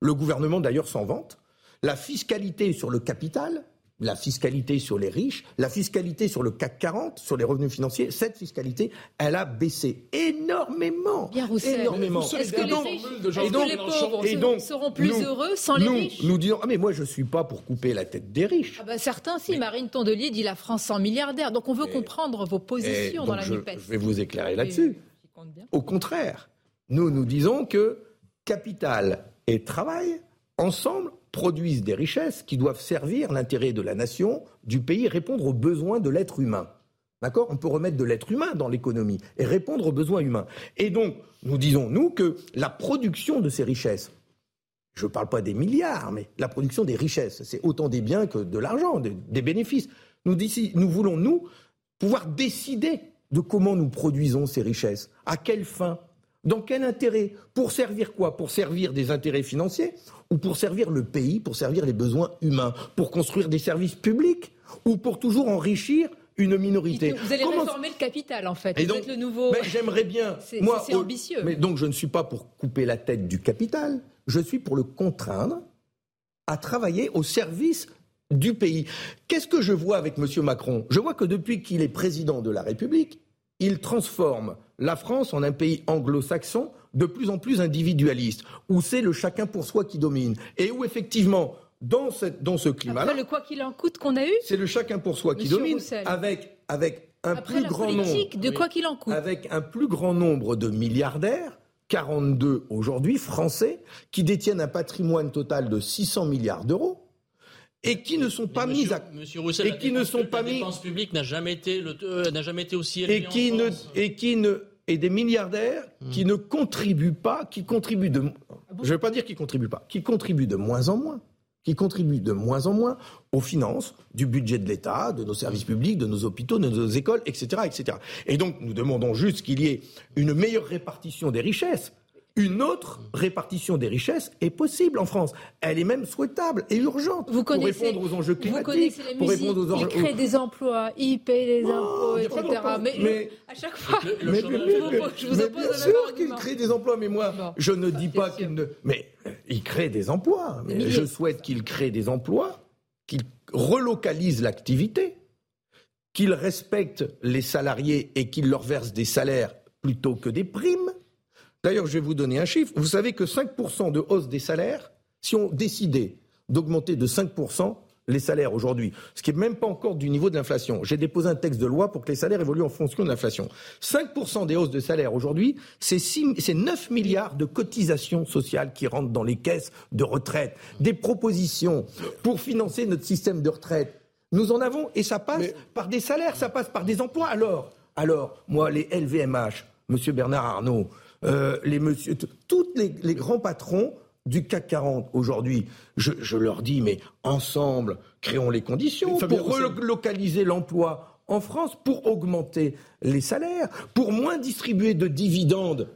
le gouvernement d'ailleurs s'en vante, la fiscalité sur le capital, la fiscalité sur les riches, la fiscalité sur le CAC 40, sur les revenus financiers, cette fiscalité, elle a baissé énormément. Bien, Roussel. énormément. Est-ce que Et les donc- riches, est-ce Jean-Luc que les pauvres Et se- donc, seront plus nous- heureux sans les riches? Nous disons, ah mais moi je suis pas pour couper la tête des riches. Ah bah, Certains, si. Marine Tondelier dit la France sans milliardaires. Donc on veut comprendre vos Et positions dans donc la je, NUPES. je vais vous éclairer là-dessus. Au contraire, nous nous disons que capital et travail, ensemble, produisent des richesses qui doivent servir l'intérêt de la nation, du pays, répondre aux besoins de l'être humain. D'accord? On peut remettre de l'être humain dans l'économie et répondre aux besoins humains. Et donc, nous disons, nous, que la production de ces richesses, je ne parle pas des milliards, mais la production des richesses, c'est autant des biens que de l'argent, des, bénéfices. Nous voulons, nous, pouvoir décider de comment nous produisons ces richesses, à quelle fin, dans quel intérêt, pour servir quoi? Pour servir des intérêts financiers ou pour servir le pays, pour servir les besoins humains, pour construire des services publics ou pour toujours enrichir une minorité? Vous allez Comment- réformer le capital, en fait. et vous donc, êtes le nouveau. mais j'aimerais bien. C'est- moi, c'est ambitieux. Mais donc, je ne suis pas pour couper la tête du capital. Je suis pour le contraindre à travailler au service du pays. Qu'est-ce que je vois avec M. Macron? Je vois que depuis qu'il est président de la République, il transforme la France en un pays anglo-saxon de plus en plus individualiste, où c'est le chacun pour soi qui domine, et où effectivement, dans, cette- dans ce climat-là, Après le quoi qu'il en coûte qu'on a eu, c'est le chacun pour soi qui Monsieur domine, Roussel. avec, avec un après plus la grand nombre de quoi qu'il en coûte. avec un plus grand nombre de milliardaires, 42 aujourd'hui, français, qui détiennent un patrimoine total de 600 milliards d'euros et qui ne sont pas Monsieur- mis à Monsieur Roussel, et qui ne sont pas la mis- dépense publique n'a jamais été le- euh, n'a jamais été aussi élevée et qui en ne France. et qui ne et des milliardaires qui ne contribuent pas, qui contribuent de je ne veux pas dire qu'ils contribuent pas, qui contribuent de moins en moins, qui contribuent de moins en moins aux finances du budget de l'État, de nos services publics, de nos hôpitaux, de nos écoles, etc., etc. Et donc nous demandons juste qu'il y ait une meilleure répartition des richesses. Une autre répartition des richesses est possible en France. Elle est même souhaitable et urgente Vous connaissez, pour répondre aux enjeux vous climatiques, connaissez les pour répondre aux il crée des emplois, il paye les impôts, etc. Mais, Mais- à chaque fois, Le- le mais- je vous oppose- vous bien le sûr qu'il crée des emplois, mais moi, Bon, je ne dis c'est pas qu'il ne. Mais euh, il crée des emplois. Mais je souhaite qu'il crée des emplois, qu'il relocalise l'activité, qu'il respecte les salariés et qu'il leur verse des salaires plutôt que des primes. D'ailleurs, je vais vous donner un chiffre. Vous savez que 5% de hausse des salaires, si on décidait d'augmenter de 5% les salaires aujourd'hui, ce qui n'est même pas encore du niveau de l'inflation. J'ai déposé un texte de loi pour que les salaires évoluent en fonction de l'inflation. 5% des hausses de salaires aujourd'hui, c'est six- c'est 9 milliards de cotisations sociales qui rentrent dans les caisses de retraite. Des propositions pour financer notre système de retraite. Nous en avons et ça passe Mais- par des salaires, ça passe par des emplois. Alors, alors, moi, les LVMH, Monsieur Bernard Arnault, euh, les monsieur, t- tous les, les grands patrons du CAC 40 aujourd'hui, je, je leur dis, mais ensemble, créons les conditions Fabien pour Roussel. relocaliser l'emploi en France, pour augmenter les salaires, pour moins distribuer de dividendes.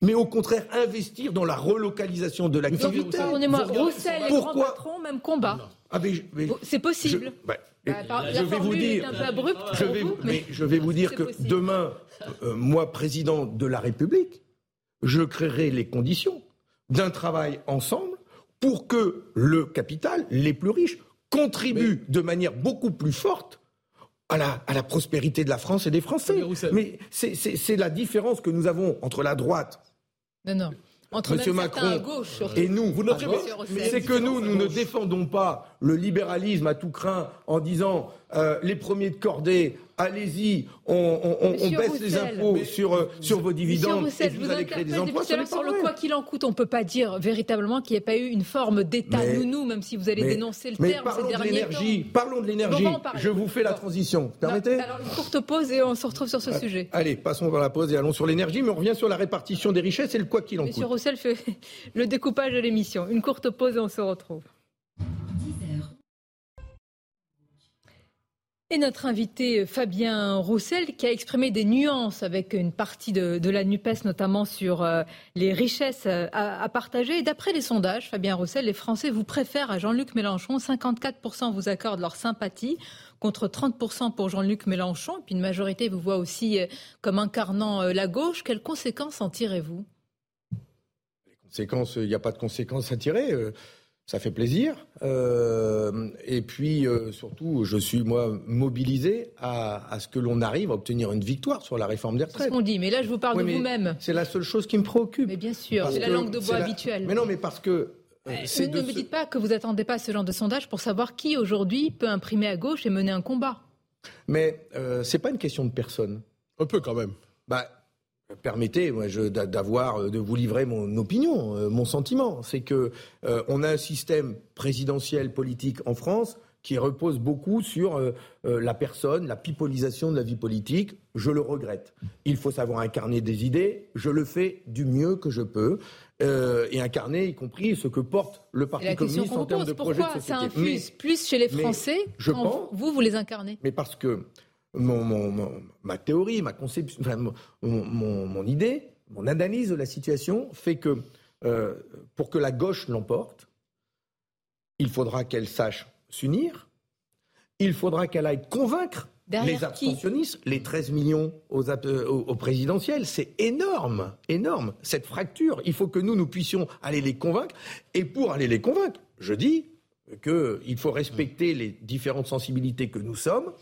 Mais au contraire, investir dans la relocalisation de l'activité. Roussel, pardonnez-moi, Roussel et Pourquoi grand patron, même combat. Ah, mais je- mais C'est je- possible. bah, Bah, par- je la vais vous dire, est un peu abrupte je vais, vous, mais je vais vous dire que possible. demain, euh, moi, président de la République, je créerai les conditions d'un travail ensemble pour que le capital, les plus riches, contribuent de manière beaucoup plus forte à la, à la prospérité de la France et des Français. Mais c'est- la différence que nous avons entre la droite Non, non. Entre Monsieur Macron à gauche, et nous, Vous mais- c'est que nous, nous ne défendons pas le libéralisme à tout craint en disant euh, les premiers de cordée allez-y, on, baisse les impôts sur, euh, sur vos dividendes et vous, allez créer des emplois. Sur le quoi qu'il en coûte, on ne peut pas dire véritablement qu'il n'y ait pas eu une forme d'État nounou, même si vous allez dénoncer le terme parlons ces de l'énergie, Parlons de l'énergie. Je vous fais la transition. Permettez Alors, une courte pause et on se retrouve sur ce euh, sujet. Allez, passons vers la pause et allons sur l'énergie, mais on revient sur la répartition des richesses et le quoi qu'il en coûte. Monsieur Roussel fait le découpage de l'émission. Une courte pause et on se retrouve. Et notre invité euh, Fabien Roussel, qui a exprimé des nuances avec une partie de, la NUPES, notamment sur euh, les richesses euh, à, partager. Et d'après les sondages, Fabien Roussel, les Français vous préfèrent à Jean-Luc Mélenchon. 54% vous accordent leur sympathie contre 30% pour Jean-Luc Mélenchon. Et puis une majorité vous voit aussi comme incarnant la gauche. Quelles conséquences en tirez-vous? Il n'y a pas de conséquences à tirer ça fait plaisir. Euh, et puis, euh, surtout, je suis, moi, mobilisé à, ce que l'on arrive à obtenir une victoire sur la réforme des retraites. C'est ce qu'on dit, mais là, je vous parle de vous-même. C'est la seule chose qui me préoccupe. Mais bien sûr, c'est la langue de bois habituelle. Mais non, mais parce que... Euh, ne me dites pas que vous n'attendez pas ce genre de sondage pour savoir qui, aujourd'hui, peut imprimer à gauche et mener un combat. Mais ce n'est pas une question de personne. Un peu, quand même. Bah, Permettez, moi, d'avoir, euh, de vous livrer mon opinion, euh, mon sentiment. C'est que euh, on a un système présidentiel politique en France qui repose beaucoup sur la personne, la pipolisation de la vie politique. Je le regrette. Il faut savoir incarner des idées. Je le fais du mieux que je peux. et incarner, y compris ce que porte le Parti communiste en termes de projet de société. Pourquoi ça infuse plus chez les Français je pense, vous, vous les incarnez? Mais parce que mon, ma théorie, ma conception, mon, idée, mon analyse de la situation fait que euh, pour que la gauche l'emporte, il faudra qu'elle sache s'unir, il faudra qu'elle aille convaincre les abstentionnistes, les 13 millions aux, euh, aux présidentielles, c'est énorme, énorme. Cette fracture, il faut que nous, nous puissions aller les convaincre. Et pour aller les convaincre, je dis, qu'il faut respecter les différentes sensibilités que nous sommes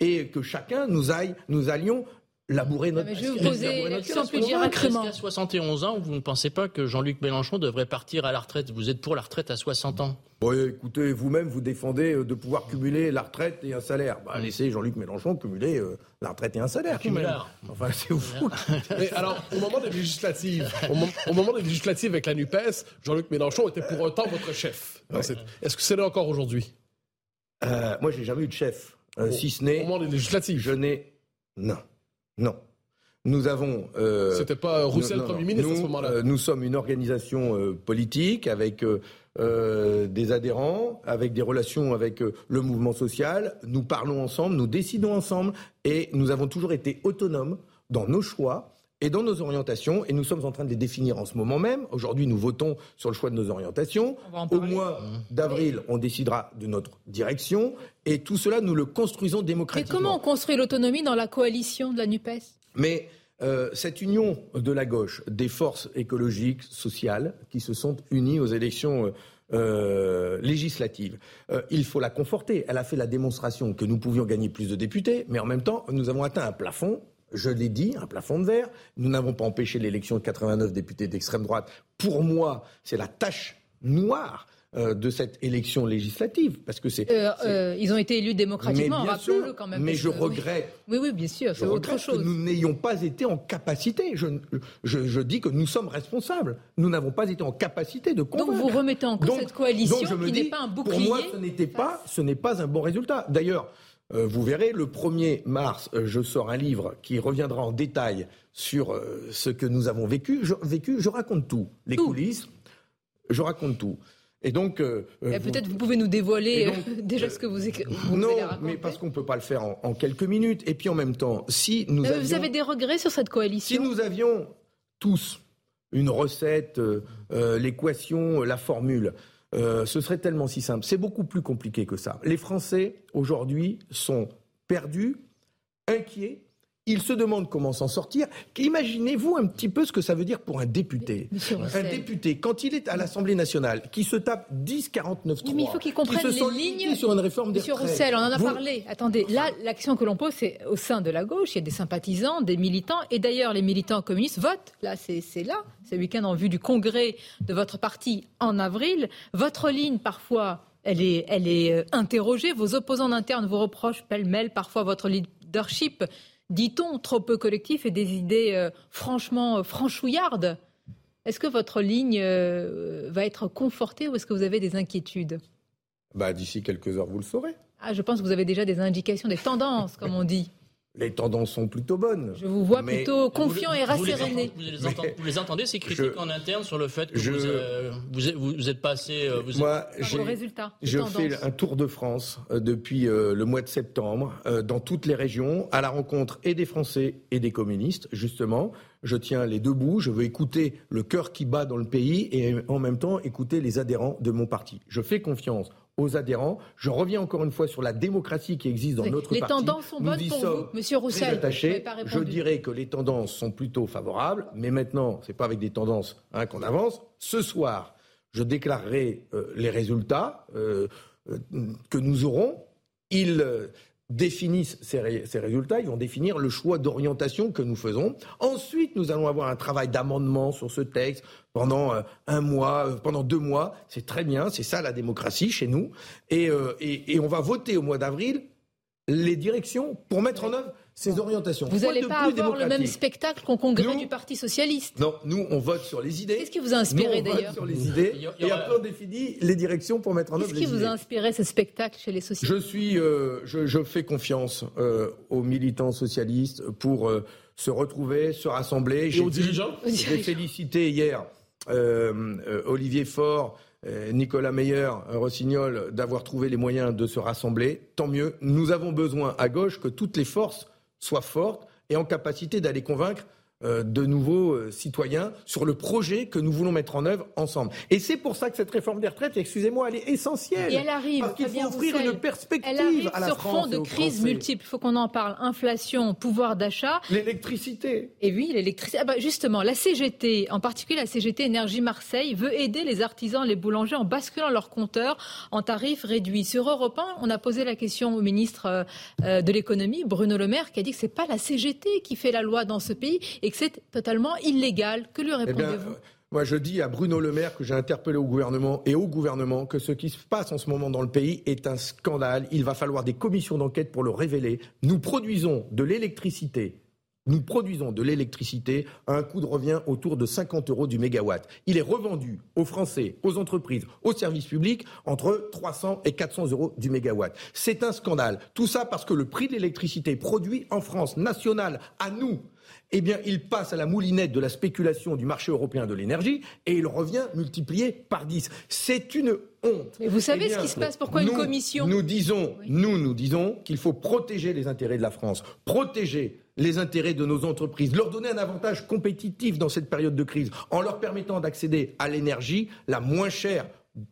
et que chacun nous allions labourer notre Je vais vous poser sans plus directement. À 71 ans, vous ne pensez pas que Jean-Luc Mélenchon devrait partir à la retraite? Vous êtes pour la retraite à 60 ans Oui, écoutez, vous-même, vous défendez euh, de pouvoir cumuler la retraite et un salaire. Bah, laissez Jean-Luc Mélenchon cumuler euh, la retraite et un salaire. Enfin, c'est fou. Mais alors, au moment des législatives, au, moment des législatives avec la NUPES, Jean-Luc Mélenchon était pour autant votre chef. Est-ce que c'est là encore aujourd'hui? Euh, Moi, j'ai jamais eu de chef. si ce n'est. Au moment des législatives. Je n'ai. Non. Non. Nous avons. Euh, C'était pas Roussel Premier ministre à ce moment-là. Euh, nous sommes une organisation euh, politique avec des adhérents, avec des relations avec le mouvement social. Nous parlons ensemble, nous décidons ensemble, et nous avons toujours été autonomes dans nos choix et dans nos orientations, et nous sommes en train de les définir en ce moment même. Aujourd'hui, nous votons sur le choix de nos orientations. Au mois d'avril, on décidera de notre direction, et tout cela, nous le construisons démocratiquement. Mais comment on construit l'autonomie dans la coalition de la NUPES? Mais euh, cette union de la gauche, des forces écologiques, sociales, qui se sont unies aux élections euh, législatives, euh, il faut la conforter. Elle a fait la démonstration que nous pouvions gagner plus de députés, mais en même temps, nous avons atteint un plafond je l'ai dit, un plafond de verre. Nous n'avons pas empêché l'élection de 89 députés d'extrême droite. Pour moi, c'est la tâche noire euh, de cette élection législative, parce que c'est. Euh, euh, ils ont été élus démocratiquement, rappelons-le quand même. Mais je regrette. Oui, oui, bien sûr, c'est autre chose. Que nous n'ayons pas été en capacité. Je, je, dis que nous sommes responsables. Nous n'avons pas été en capacité de convaincre. Donc vous remettez en cause cette coalition qui n'est pas un bouclier. Pour moi, ce n'était pas, ce n'est pas un bon résultat. D'ailleurs. Euh, vous verrez, le 1er mars, euh, je sors un livre qui reviendra en détail sur euh, ce que nous avons vécu. Je, vécu, je raconte tout, les coulisses, je raconte tout. Et donc, peut-être vous pouvez nous dévoiler déjà ce que vous, vous Non, mais parce qu'on ne peut pas le faire en, quelques minutes. Et puis en même temps, si nous avions, Vous avez des regrets sur cette coalition? Si nous avions tous une recette, l'équation, la formule, euh, ce serait tellement si simple. C'est beaucoup plus compliqué que ça. Les Français, aujourd'hui, sont perdus, inquiets, il se demande comment s'en sortir. Imaginez-vous un petit peu ce que ça veut dire pour un député. Un député, quand il est à l'Assemblée nationale, qui se tape 10, 49, 3, mais il faut qu'il comprenne les lignes sur une réforme des Monsieur Roussel, on en a parlé. Attendez, là, l'action que l'on pose, c'est au sein de la gauche. Il y a des sympathisants, des militants, et d'ailleurs, les militants communistes votent. Là, c'est là, ce week-end en vue du congrès de votre parti en avril. Votre ligne, parfois, elle est, elle est euh, interrogée. Vos opposants internes vous reprochent pêle-mêle parfois votre leadership, dit-on, trop peu collectif et des idées franchement franchouillardes. Est-ce que votre ligne va être confortée ou est-ce que vous avez des inquiétudes? Bah, D'ici quelques heures, vous le saurez. Ah, je pense que vous avez déjà des indications, des tendances, comme on dit. Les tendances sont plutôt bonnes. Je vous vois plutôt confiant et rasséréné. Vous, vous, les entendez, ces critiques en interne sur le fait que euh, vous, vous, êtes passé. Euh, vous moi, j'ai, résultat. Je fais un tour de France euh, depuis le mois de septembre dans toutes les régions, à la rencontre et des Français et des communistes, justement. Je tiens les deux bouts. Je veux écouter le cœur qui bat dans le pays et en même temps écouter les adhérents de mon parti. Je fais confiance aux adhérents. Je reviens encore une fois sur la démocratie qui existe dans notre parti. Les tendances sont bonnes pour vous, Monsieur Roussel. Je dirais que les tendances sont plutôt favorables, mais maintenant, c'est pas avec des tendances hein, qu'on avance. Ce soir, je déclarerai euh, les résultats euh, euh, que nous aurons. Ils définissent ces, résultats, ils vont définir le choix d'orientation que nous faisons. Ensuite, nous allons avoir un travail d'amendement sur ce texte pendant euh, un mois, euh, pendant deux mois. C'est très bien, c'est ça la démocratie chez nous. et euh, on va voter au mois d'avril les directions pour mettre en œuvre ces orientations. Vous n'allez pas avoir le même spectacle qu'au congrès du Parti socialiste. Non, nous on vote sur les idées. Qu'est-ce qui vous a inspiré d'ailleurs On vote sur les idées et après on définit les directions pour mettre en œuvre les idées. Qu'est-ce qui vous a inspiré ce spectacle chez les socialistes Je suis, euh, je, fais confiance euh, aux militants socialistes pour euh, se retrouver, se rassembler. Et aux dirigeants J'ai félicité hier Olivier Faure Nicolas Meyer, Rossignol, d'avoir trouvé les moyens de se rassembler. Tant mieux. Nous avons besoin à gauche que toutes les forces soient fortes et en capacité d'aller convaincre de nouveaux euh, citoyens sur le projet que nous voulons mettre en œuvre ensemble. Et c'est pour ça que cette réforme des retraites, excusez-moi, elle est essentielle. Et elle arrive. Parce qu'il faut offrir une perspective elle arrive à la sur fond de crise multiples. Il faut qu'on en parle. Inflation, pouvoir d'achat. L'électricité. Et oui, l'électricité. Ah bah justement, la CGT, en particulier la CGT Énergie Marseille, veut aider les artisans, les boulangers en basculant leurs compteurs en tarifs réduits. Sur Europe 1, on a posé la question au ministre euh, de l'économie, Bruno Le Maire, qui a dit que c'est pas la CGT qui fait la loi dans ce pays et que c'est totalement illégal. Que lui eh répondez-vous? moi, je dis à Bruno Le Maire que j'ai interpellé au gouvernement et au gouvernement que ce qui se passe en ce moment dans le pays est un scandale. Il va falloir des commissions d'enquête pour le révéler. Nous produisons de l'électricité nous produisons de l'électricité à un coût de revient autour de 50 euros du mégawatt. Il est revendu aux Français, aux entreprises, aux services publics entre 300 et 400 euros du mégawatt. C'est un scandale. Tout ça parce que le prix de l'électricité produit en France, nationale, à nous, eh bien, il passe à la moulinette de la spéculation du marché européen de l'énergie et il revient multiplié par 10. C'est une honte. Mais vous savez eh ce qui se passe? Pourquoi une commission? Nous disons, nous, nous disons qu'il faut protéger les intérêts de la France, protéger les intérêts de nos entreprises, leur donner un avantage compétitif dans cette période de crise, en leur permettant d'accéder à l'énergie la moins chère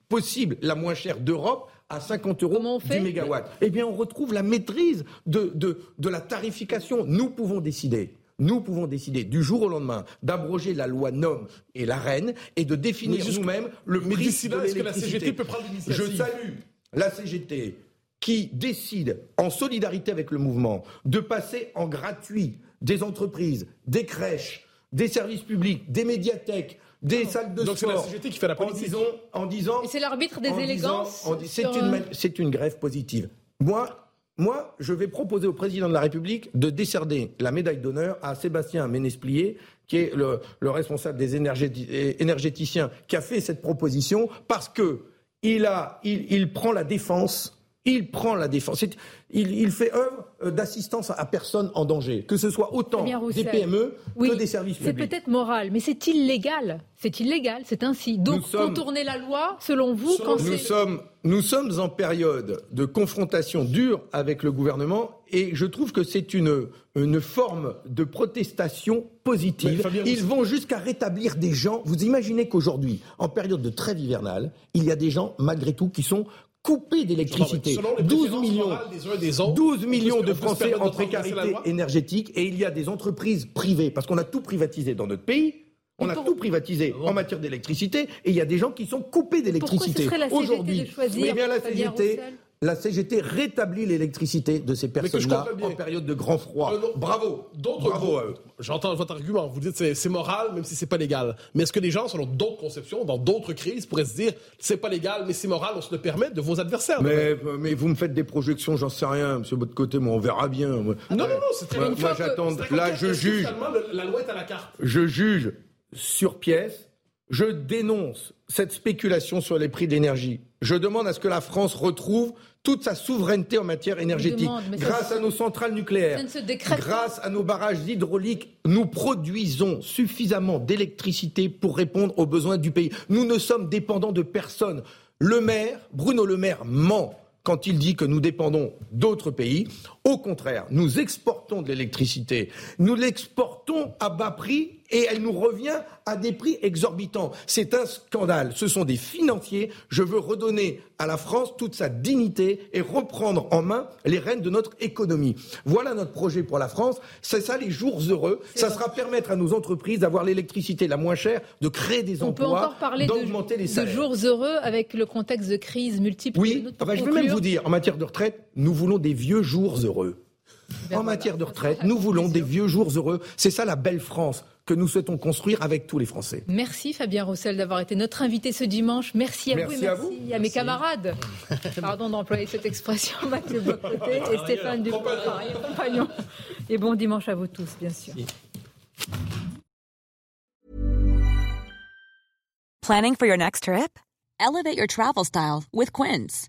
possible, la moins chère d'Europe, à 50 euros du mégawatt. Eh bien, on retrouve la maîtrise de, de la tarification. Nous pouvons décider nous pouvons décider du jour au lendemain d'abroger la loi NOM et la reine et de définir nous-mêmes le prix de l'électricité. Je salue la CGT qui décide, en solidarité avec le mouvement, de passer en gratuit des entreprises, des crèches, des services publics, des médiathèques, des salles de Donc sport. c'est la CGT qui fait la politique. En disant, c'est l'arbitre des élégances. C'est une, une grève positive. Moi, moi, je vais proposer au président de la République de décerner la médaille d'honneur à Sébastien Ménesplier, qui est le, responsable des énergéticiens, qui a fait cette proposition, parce que il, a, il prend la défense il prend la défense. Il, fait œuvre euh, d'assistance à personne en danger, que ce soit autant des PME que des services publics. C'est peut-être moral, mais c'est illégal. C'est illégal, c'est ainsi. Donc contourner la loi, selon vous, quand nous sommes, nous sommes en période de confrontation dure avec le gouvernement et je trouve que c'est une, une forme de protestation positive. Ils vont jusqu'à rétablir des gens. Vous imaginez qu'aujourd'hui, en période de trêve hivernale, il y a des gens, malgré tout, qui sont coupé d'électricité. 12 millions, 12 millions de Français en précarité énergétique et il y a des entreprises privées, parce qu'on a tout privatisé dans notre pays. On a tout privatisé ah en matière d'électricité et il y a des gens qui sont coupés d'électricité. Aujourd'hui, eh bien la CGT la CGT rétablit l'électricité de ces personnes-là en période de grand froid. Euh, Bravo. D'autres Bravo. J'entends votre argument. Vous dites c'est c'est moral, même si c'est pas légal. Mais est-ce que des gens, selon d'autres conceptions, dans d'autres crises, pourraient se dire c'est pas légal, mais c'est moral, on se le permet de vos adversaires Mais, mais vous me faites des projections, j'en sais rien, monsieur votre côté, moi on verra bien. Non, non, non, c'est très Moi, moi j'attends. Là, je juge. La loi est à la carte. Je juge sur pièce. Je dénonce cette spéculation sur les prix de l'énergie. Je demande à ce que la France retrouve toute sa souveraineté en matière énergétique. grâce à nos centrales nucléaires, grâce à nos barrages hydrauliques, nous produisons suffisamment d'électricité pour répondre aux besoins du pays. Nous ne sommes dépendants de personne. Le maire, Bruno Le Maire, ment quand il dit que nous dépendons d'autres pays. Au contraire, nous exportons de l'électricité. Nous l'exportons à bas prix et elle nous revient à des prix exorbitants. C'est un scandale. Ce sont des financiers. Je veux redonner à la France toute sa dignité et reprendre en main les rênes de notre économie. Voilà notre projet pour la France. C'est ça les jours heureux. Ça sera permettre à nos entreprises d'avoir l'électricité la moins chère, de créer des emplois, d'augmenter les salaires. De jours heureux avec le contexte de crise multiple. Oui, je vais même vous dire, en matière de retraite, nous voulons des vieux jours heureux. En matière de retraite, nous voulons des vieux jours heureux. C'est ça la belle France que nous souhaitons construire avec tous les Français. Merci Fabien Roussel d'avoir été notre invité ce dimanche. Merci à vous et merci à, vous. à mes camarades. Pardon d'employer cette expression, Mathieu Bocoté et Stéphane Dupont, compagnon. Et bon dimanche à vous tous, bien sûr. Planning for your next trip? Elevate your travel style with Quince.